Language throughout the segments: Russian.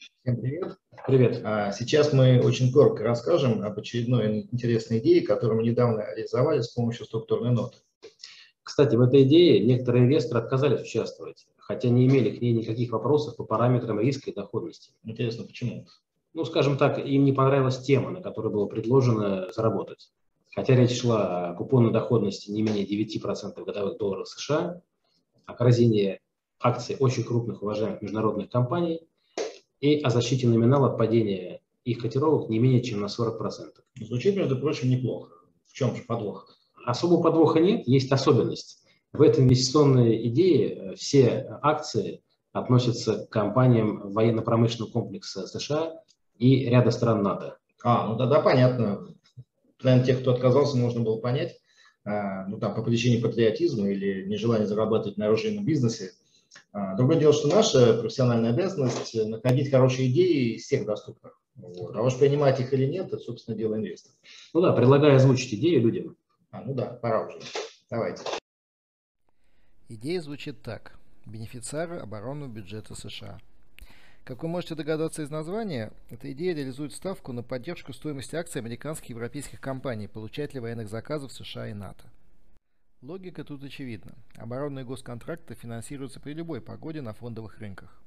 Всем привет. Привет. А, сейчас мы очень коротко расскажем об очередной интересной идее, которую мы недавно реализовали с помощью структурной ноты. Кстати, в этой идее некоторые инвесторы отказались участвовать, хотя не имели к ней никаких вопросов по параметрам риска и доходности. Интересно, почему? Ну, скажем так, им не понравилась тема, на которой было предложено заработать. Хотя речь шла о купонной доходности не менее 9% годовых долларов США, о корзине акций очень крупных уважаемых международных компаний и о защите номинала от падения их котировок не менее чем на 40%. Звучит, между прочим, неплохо. В чем же подвох? Особого подвоха нет, есть особенность. В этой инвестиционной идее э, все акции относятся к компаниям военно-промышленного комплекса США и ряда стран НАТО. А, ну тогда понятно. Наверное, тех, кто отказался, можно было понять. А, ну там по причине патриотизма или нежелания зарабатывать на оружейном бизнесе. А, другое дело, что наша профессиональная обязанность находить хорошие идеи из всех доступных. Вот. А уж принимать их или нет, это, собственно, дело инвесторов. Ну да, предлагаю озвучить идею людям. А, ну да, пора уже. Давайте. Идея звучит так. Бенефициары оборонного бюджета США. Как вы можете догадаться из названия, эта идея реализует ставку на поддержку стоимости акций американских и европейских компаний, получателей военных заказов США и НАТО. Логика тут очевидна. Оборонные госконтракты финансируются при любой погоде на фондовых рынках.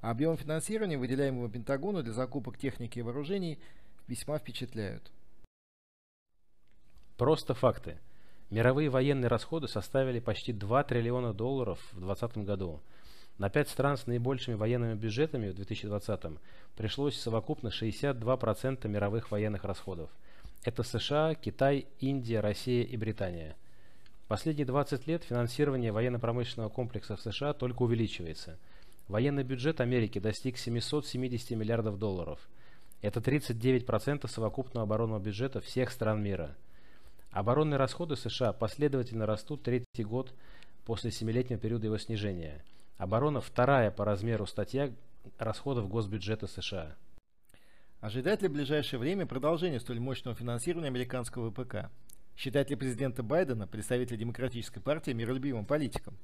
Объем финансирования, выделяемого Пентагону для закупок техники и вооружений, весьма впечатляют. Просто факты. Мировые военные расходы составили почти 2 триллиона долларов в 2020 году. На 5 стран с наибольшими военными бюджетами в 2020 пришлось совокупно 62% мировых военных расходов. Это США, Китай, Индия, Россия и Британия. Последние 20 лет финансирование военно-промышленного комплекса в США только увеличивается. Военный бюджет Америки достиг 770 миллиардов долларов. Это 39% совокупного оборонного бюджета всех стран мира. Оборонные расходы США последовательно растут третий год после семилетнего периода его снижения. Оборона – вторая по размеру статья расходов госбюджета США. Ожидает ли в ближайшее время продолжение столь мощного финансирования американского ВПК? Считает ли президента Байдена, представителя Демократической партии, миролюбивым политиком?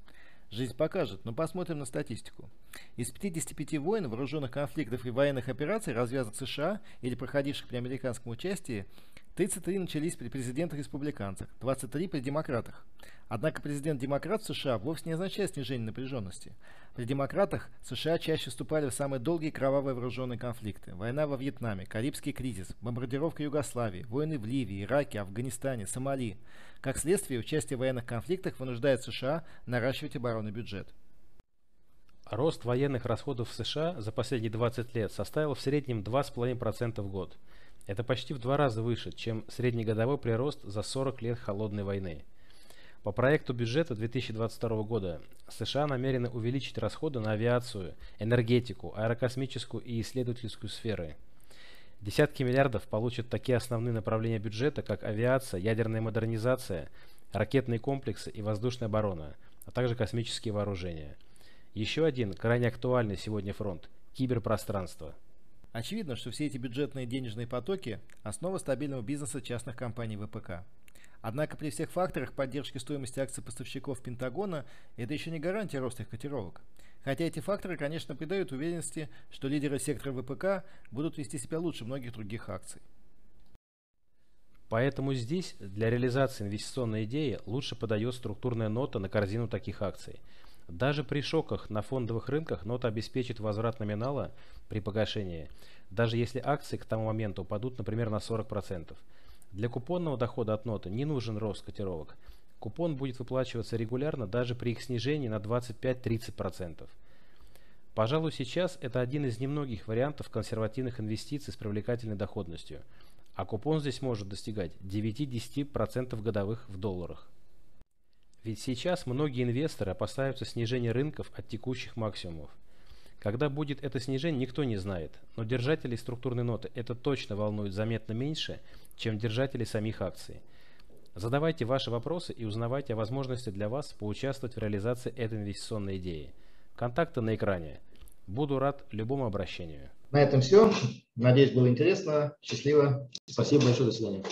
Жизнь покажет, но посмотрим на статистику. Из 55 войн, вооруженных конфликтов и военных операций, развязанных США или проходивших при американском участии, 33 начались при президентах-республиканцах, 23 при демократах. Однако президент-демократ в США вовсе не означает снижение напряженности. При демократах США чаще вступали в самые долгие кровавые вооруженные конфликты. Война во Вьетнаме, Карибский кризис, бомбардировка Югославии, войны в Ливии, Ираке, Афганистане, Сомали. Как следствие, участие в военных конфликтах вынуждает США наращивать оборонный бюджет. Рост военных расходов в США за последние 20 лет составил в среднем 2,5% в год. Это почти в два раза выше, чем среднегодовой прирост за 40 лет холодной войны. По проекту бюджета 2022 года США намерены увеличить расходы на авиацию, энергетику, аэрокосмическую и исследовательскую сферы. Десятки миллиардов получат такие основные направления бюджета, как авиация, ядерная модернизация, ракетные комплексы и воздушная оборона, а также космические вооружения. Еще один крайне актуальный сегодня фронт – киберпространство – Очевидно, что все эти бюджетные денежные потоки – основа стабильного бизнеса частных компаний ВПК. Однако при всех факторах поддержки стоимости акций поставщиков Пентагона это еще не гарантия роста их котировок. Хотя эти факторы, конечно, придают уверенности, что лидеры сектора ВПК будут вести себя лучше многих других акций. Поэтому здесь для реализации инвестиционной идеи лучше подает структурная нота на корзину таких акций – даже при шоках на фондовых рынках нота обеспечит возврат номинала при погашении, даже если акции к тому моменту упадут, например, на 40%. Для купонного дохода от ноты не нужен рост котировок. Купон будет выплачиваться регулярно даже при их снижении на 25-30%. Пожалуй, сейчас это один из немногих вариантов консервативных инвестиций с привлекательной доходностью, а купон здесь может достигать 9-10% годовых в долларах. Ведь сейчас многие инвесторы опасаются снижения рынков от текущих максимумов. Когда будет это снижение, никто не знает, но держателей структурной ноты это точно волнует заметно меньше, чем держатели самих акций. Задавайте ваши вопросы и узнавайте о возможности для вас поучаствовать в реализации этой инвестиционной идеи. Контакты на экране. Буду рад любому обращению. На этом все. Надеюсь, было интересно. Счастливо. Спасибо большое. До свидания.